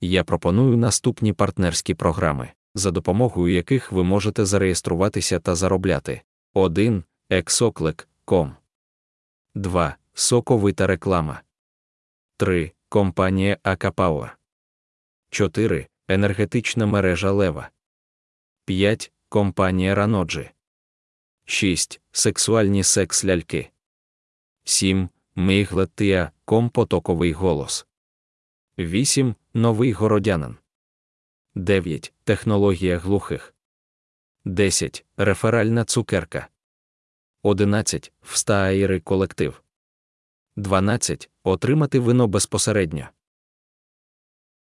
Я пропоную наступні партнерські програми, за допомогою яких ви можете зареєструватися та заробляти. 1. Exoclick.com 2. Соковита реклама. 3. Компанія Акапауа. 4. Енергетична мережа Лева. 5. Компанія Раноджі. 6. Сексуальні секс-ляльки. 7. Міглетія компотоковий голос. 8. Новий городянин. 9. Технологія глухих. 10. Реферальна цукерка. 11. Встаїри колектив. 12. Отримати вино безпосередньо.